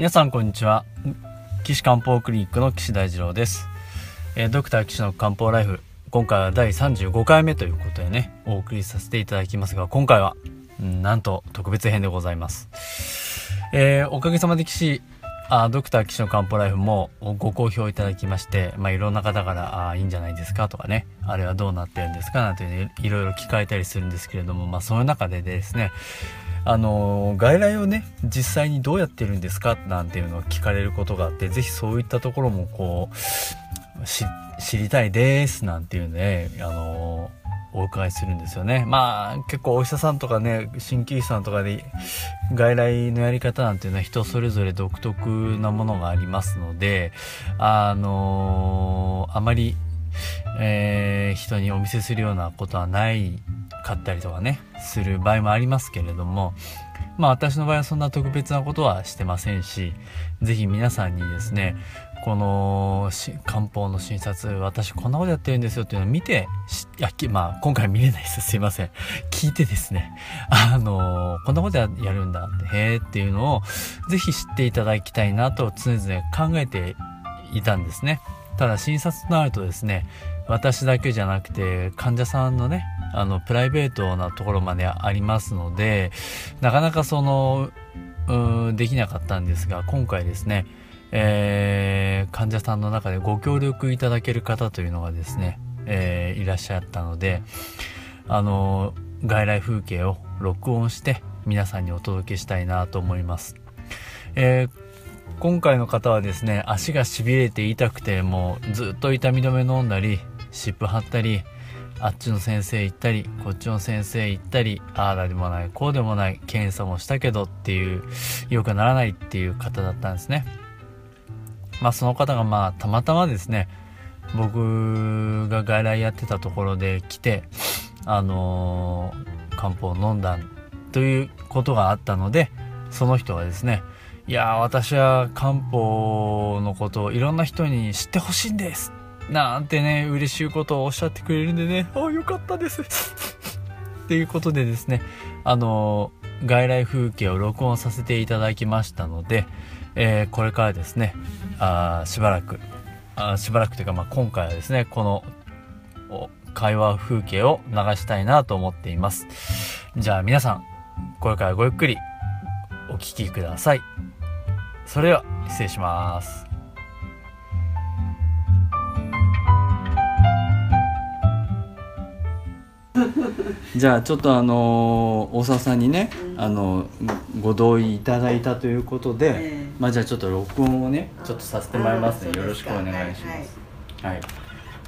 皆さんこんにちは。岸漢方クリニックの岸大二郎です、えー、ドクター岸の漢方ライフ今回は第35回目ということでねお送りさせていただきますが今回は、うん、なんと特別編でございます、えー、おかげさまで岸あドクター岸の漢方ライフもご好評いただきまして、まあ、いろんな方からあいいんじゃないですかとかね。あれはどうなってるんですかなんて、ね、いろいろ聞かれたりするんですけれども、まあ、その中でですねあの外来をね実際にどうやってるんですかなんていうのを聞かれることがあって是非そういったところもこう知りたいですなんていうねあのお伺いするんですよね。まあ結構お医者さんとかね鍼灸師さんとかで外来のやり方なんていうのは人それぞれ独特なものがありますのであのあまり、えー、人にお見せするようなことはないかったりとかねする場合もありますけれどもまあ私の場合はそんな特別なことはしてませんし是非皆さんにですねこの漢方の診察私こんなことやってるんですよっていうのを見ていやまあ今回見れないです。すいません。聞いてですね。あのこんなことやるんだってへえっていうのを是非知っていただきたいなと常々考えていたんですね。ただ診察となるとですね私だけじゃなくて患者さんのねあのプライベートなところまでありますのでなかなかそのうんできなかったんですが今回ですね、えー、患者さんの中でご協力いただける方というのがですね、えー、いらっしゃったのであの外来風景を録音して皆さんにお届けしたいなと思います。えー今回の方はですね足がしびれて痛くてもうずっと痛み止め飲んだり湿布貼ったりあっちの先生行ったりこっちの先生行ったりああだでもないこうでもない検査もしたけどっていうよくならないっていう方だったんですねまあその方がまあたまたまですね僕が外来やってたところで来てあのー、漢方を飲んだということがあったのでその人がですねいや私は漢方のことをいろんな人に知ってほしいんですなんてね、嬉しいことをおっしゃってくれるんでね、ああ、よかったです っていうことでですね、あの、外来風景を録音させていただきましたので、えー、これからですね、あしばらく、あしばらくというか、まあ、今回はですね、この会話風景を流したいなと思っています。じゃあ皆さん、これからごゆっくりお聴きください。それでは失礼します。じゃあちょっとあの大沢さんにね、うん、あのご同意いただいたということで、えー、まあじゃあちょっと録音をねちょっとさせてもらいますねよろしくお願いします。はい、はい、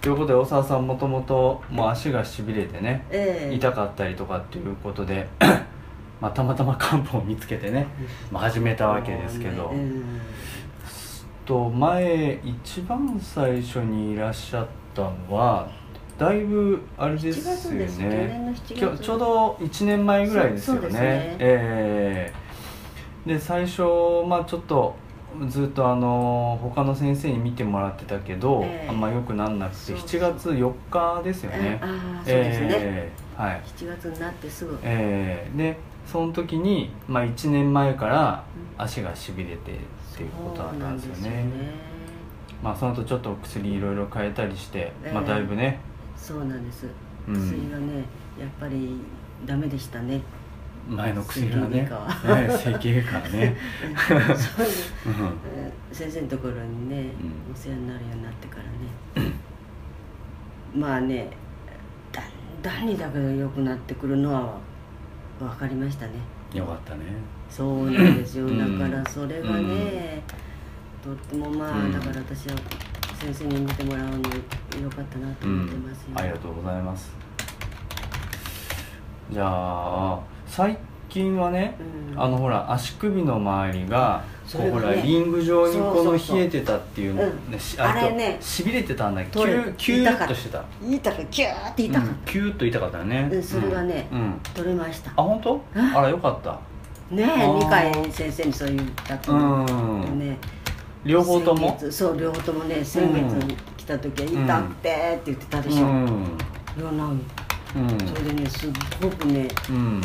ということで大沢さんもともともう足がしびれてね、えー、痛かったりとかっていうことで まあたまたま漢方を見つけてね、まあ、始めたわけですけど。えー、と前一番最初にいらっしゃったのはだいぶあれですよね。ちょうど1年前ぐらいですよね。ね。えー、で最初まあちょっとずっとあの他の先生に見てもらってたけど、えー、あんまよくなんなくて7月4日ですよね。ああそうですね、えー、はい、7月になってすぐ。ええ。ー、でその時に、まあ、1年前から足がしびれてっていうことだったん。ですよね,、まあその後ちょっと薬いろいろ変えたりして、まあだいぶねそうなんです。薬がね、やっぱりダメでしたね。前の薬がね。整形外科は。ね そう先生のところにね、お世話になるようになってからね。まあねだんだんにだけど良くなってくるのは分かりましたね。よかったね。そうなんですよ、だからそれがね、とってもまあ、だから私は先生に見てもらうのよかったなと思ってます、うん、ありがとうございます。じゃあ最近はね、うん、あのほら足首の周りがこう、ほらリング状にこの冷えてたっていうの、ね、あれね。しびれてたんだけ？どキューッとしてた。痛かキューって痛かった、キューッと痛かったね、それがね、取れました。あ本当？あ。らよかった。ねえ2回先生にそう言ったと思ってね、両方とも？そう両方ともね先月に来た時は「痛くて」って言ってたでしょ、うん、いやなん、うん、それでねすっごくね、うん、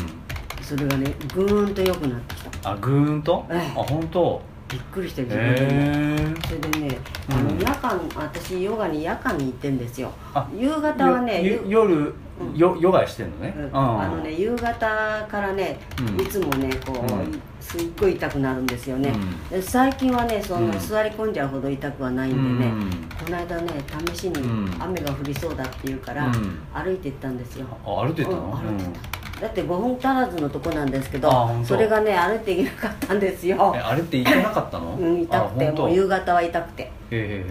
それがねぐーんと良くなってきた。あぐーんと、ええ、あ本当？びっくりして自分でそれでね、うん。あの夜間私ヨガに夜間に行ってんですよ。あ夕方はね夜うんよヨガしてんのね。あのね夕方からね、うん。いつもねこう、うん。すっごい痛くなるんですよね、最近はねそんなうん。座り込んじゃうほど痛くはないんでね、うん。この間ね試しにうん。雨が降りそうだって言うから、うん。歩いて行ったんですよ、あ歩いてったの？うん歩いてた、だって5分足らずのとこなんですけどそれがね歩いていけなかったんですよ。えあれって行けなかったの？うん痛くてもう夕方は痛くて。へえへ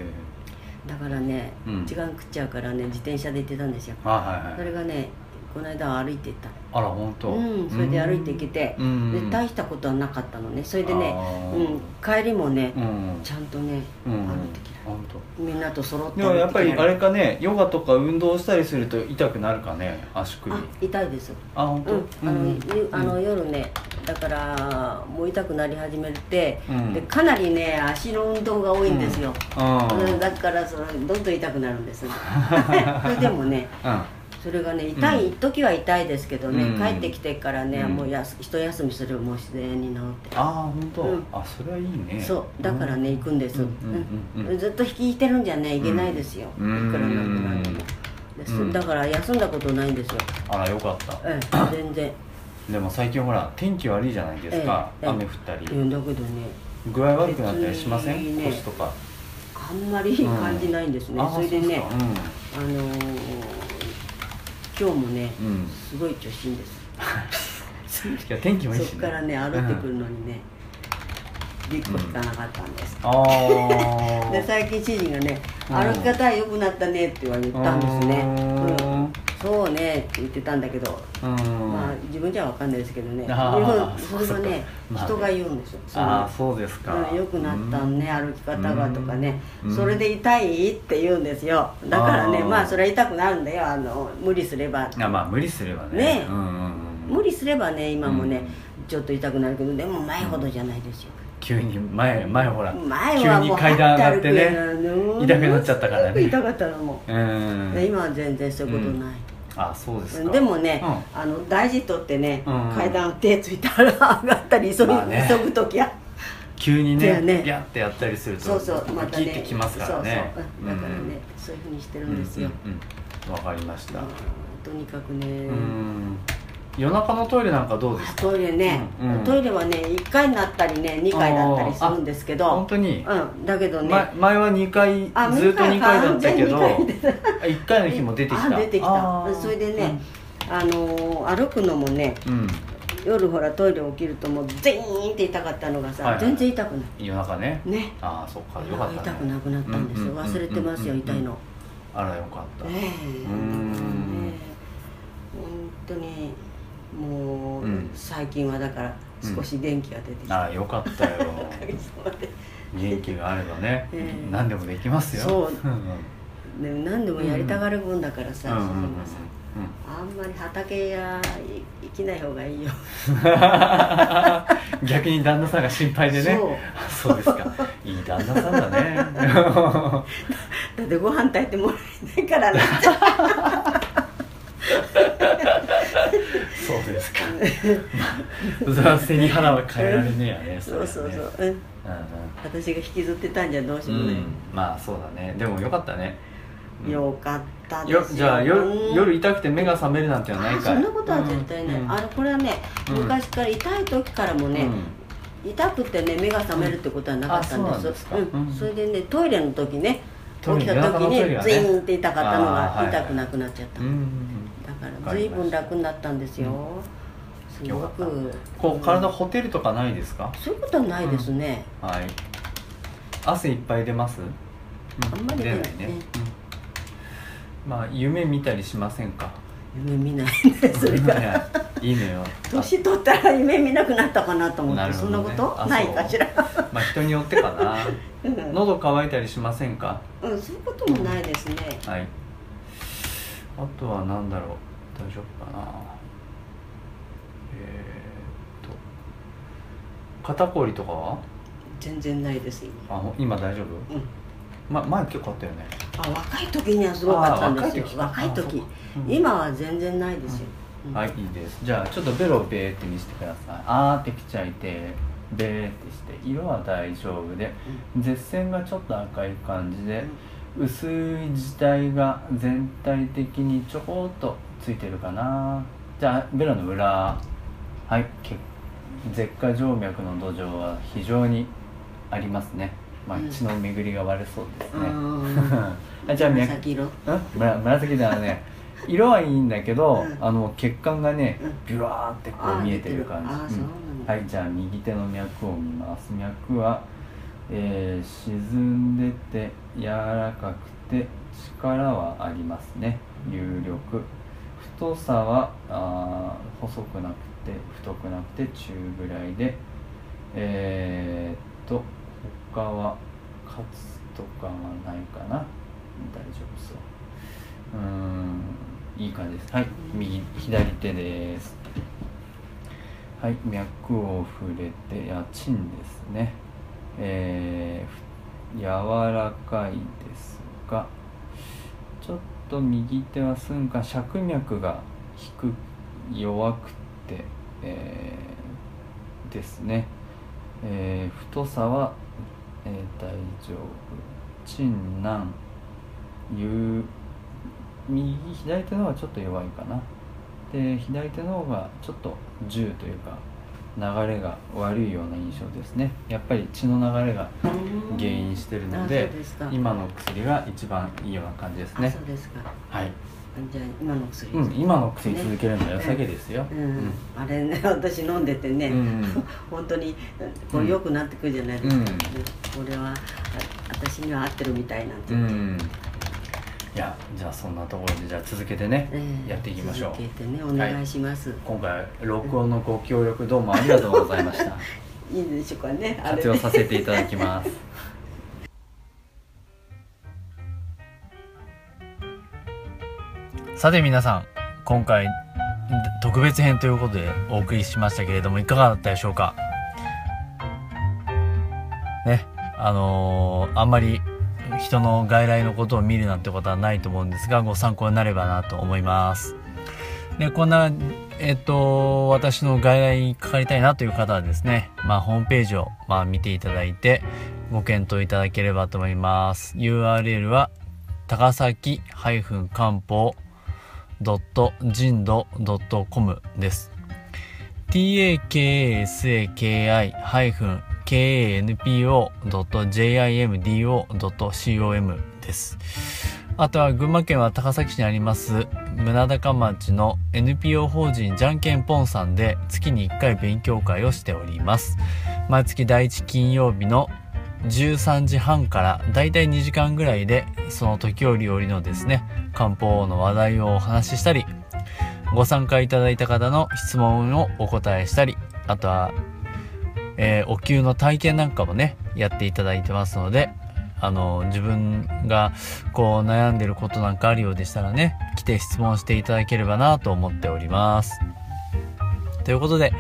だからね、うん。時間食っちゃうからね自転車で行ってたんですよ。えはいはいはい。それがねこの間は歩いてたあら本当。うんそれで歩いて行けて、うん。で大したことはなかったのね。それでねうん、帰りもね、うん。ちゃんとね、うん。歩いてきた。本当。みんなと揃ってでもやっぱりあれかねヨガとか運動したりすると痛くなるかね足首痛いです。あ本当。うん、あの、あの夜ねだからもう痛くなり始めて、うん。でかなりね足の運動が多いんですよ、だからそれどんどん痛くなるんです。それでもねうんそれがね痛い、時は痛いですけどね、うん。帰ってきてからね、うん。もうやす一休みすればもう自然に治って。ああ本当、うん。あそれはいいね。そうだからね、行くんです、うん。うんうんうんずっと引いてるんじゃねいけないですよ、うん。いくらなんでなんでも。ですうん。だから休んだことないんですよ、あらよかった。ええ、全然。でも最近ほら天気悪いじゃないですか、ええ雨降ったり、うんだけどね具合悪くなったりしません、ね腰とか。あんまり感じないんですね、あそれでねあのー今日もね、うん、うん、いすごい調子いいんです。や天気もいいし、ね、そっからね歩いてくるのにね、一個引かなかったんです、ああ で最近知事がね「うん。歩き方良くなったね」って言われたんですね。ううん。んそうねって言ってたんだけど、うん。まあ自分じゃ分かんないですけどね。であーもそそれがねそっか人が言うんですよ。ああそうですか、うん、良くなったんね、歩き方がとかね、うん。それで痛いって言うんですよ。だからねまあそれは痛くなるんだよ。あの無理すれば。あまあ無理すればね。ね。うんうんうん、無理すればね今もね、うん。ちょっと痛くなるけどでも前ほどじゃないですよ、急に前前ほら前急に階段上がってねね痛くなっちゃったからね。痛かったのもう。う、ん。で今は全然そういうことない、あそうですか。でもね、うあの大事とってね、うん。階段手ついたら上がったり急ぎ、まあね。急ぐ時は。急にねね。ビャってやったりするとそうそうまたね。てきますからね。そうそう、うん。だからね、そういうふうにしてるんですよ、うんうんうん。わかりました。うん。とにかくね、うん夜中のトイレなんかどうですか？トイレね、うんうん。トイレはね1回になったりね2回だったりするんですけど。本当に、うんだけどね、ま、前は2回あずっと2回だったけど完全に二回1回の日も出てきた。あ出てきた。それでね、あのー歩くのもねうん、夜ほらトイレ起きるともうゼーンって痛かったのがさ、はいはい。全然痛くない。夜中ね。ね。ああそっかよかったね。痛くなくなったんですよ、うんうん忘れてますよ、うん痛いの、あらよかった、ねえ。うーん。ねえ。本当にもう、うん。最近はだから少し元気が出てきた、ああよかったよ。元気があればね、ええ。何でもできますよ。そう。うんうん。でも何でもやりたがる分だからさ、うんうんうんあんまり畑やい生きない方がいいよ。う ん逆に旦那さんが心配でね。そう。ですか。いい旦那さんだね。だってご飯炊いてもらえないからね そうですか。まあ背に腹は変えられねえやねそうそうそう、うん、うん私が引きずってたんじゃどうしようもない、うん。うんまあそうだね。でもよかったね。うん。よかったですよ。よじゃあ夜うん夜痛くて目が覚めるなんてのはないかいあそんなことは絶対ない、うんあのこれはね、うん。昔から痛い時からもね、痛くてね目が覚めるってことはなかったんです,、うなんそれでねトイレの時ね起きた時にね。ズイーンって痛かったのが痛くなくなっちゃった、うん随分楽になったんですよ、すごよかった。くこう体ほてるとかないですか？そういうことはないですね、はい。汗いっぱい出ます？あんまり出ないね。うん。まあ夢見たりしませんか？夢見ないねそれかららい。いのよ。年取ったら夢見なくなったかなと思って、そんなこと？ないかしら。まあ人によってかな。うん、喉乾いたりしませんか？うん、そういうこともないですね、はい。あとは何だろう大丈夫かな。えー、っと肩こりとかは？全然ないです今。あほ今大丈夫？うん。ま前結構あったよね。あ若い時にはすごかったんですよ。あ若い時うん。今は全然ないですよ、うん。はいいいです。じゃあちょっとベロベーって見せてください。あーってきちゃいてベーってして色は大丈夫で絶線がちょっと赤い感じで、薄い字体が全体的にちょこっとついてるかな。じゃあベロの裏。はい舌下静脈の土壌は非常にありますね。まあ、血の巡りが悪そうですね、あ じゃあ紫色。うん？紫ではね。色はいいんだけど、うん、あの血管がね、ビュワーってこう見えてる感じ、うん、はいじゃあ右手の脈を見ます。脈は、えー、沈んでて柔らかくて力はありますね。有力太さはあ細くなくて太くなくて中ぐらいでえー、っと他はカツとかはないかな。大丈夫そう。うんいい感じです。はい右左手です。はい脈を触れて家賃ですね。えー、柔らかいですがちょっとと右手はすんか尺脈が低弱くて、えー、ですね、えー、太さは、えー、大丈夫。陳南有右左手の方がちょっと弱いかな。で左手の方がちょっと10というか流れが悪いような印象ですね。やっぱり血の流れが原因してるので今の薬が一番いいような感じですね。そうですか。はい。じゃあ今の薬、うん、今の薬続けるのは良さげですよ、うん、うん、あれね 私飲んでてね、うん、本当にこれ良くなってくるじゃないですか、これは私には合ってるみたいなんて言って、いやじゃあそんなところでじゃあ続けてね、えー、やっていきましょう。続けてねお願いします、はい、今回録音のご協力どうもありがとうございました。いいでしょうかね活用させていただきます。さて皆さん今回特別編ということでお送りしましたけれどもいかがだったでしょうか？ねあのー、あんまり人の外来のことを見るなんてことはないと思うんですがご参考になればなと思います。でこんなえっと私の外来にかかりたいなという方はですねまあホームページをまあ見ていただいてご検討いただければと思います。URL は高崎漢方人道 .com です。Takasaki- kanpo.jimdo.com です。あとは群馬県は高崎市にあります村高町の NPO 法人じゃんけんぽんさんで月に1回勉強会をしております。毎月第1金曜日の13時半からだいたい2時間ぐらいでその時折々のですね漢方の話題をお話ししたりご参加いただいた方の質問をお答えしたりあとはえー、お灸の体験なんかもね、やっていただいてますので、あの、自分がこう悩んでることなんかあるようでしたらね、来て質問していただければなと思っております。ということで、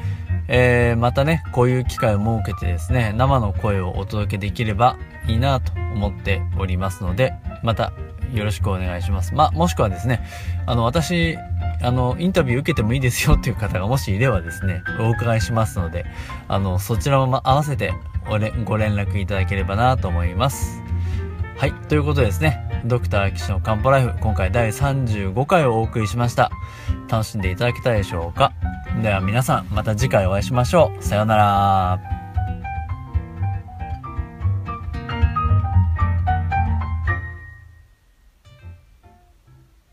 えー、またね、こういう機会を設けてですね、生の声をお届けできればいいなと思っておりますので、またよろしくお願いします。まあ、もしくはですね、あの、私、あの、インタビュー受けてもいいですよっていう方がもしいればですね、お伺いしますので、あの、そちらも合わせてご連絡いただければなと思います。はい、ということでですね、ドクター岸の漢方ライフ、今回第35回をお送りしました。楽しんでいただけたでしょうか？では皆さん、また次回お会いしましょう。さようなら。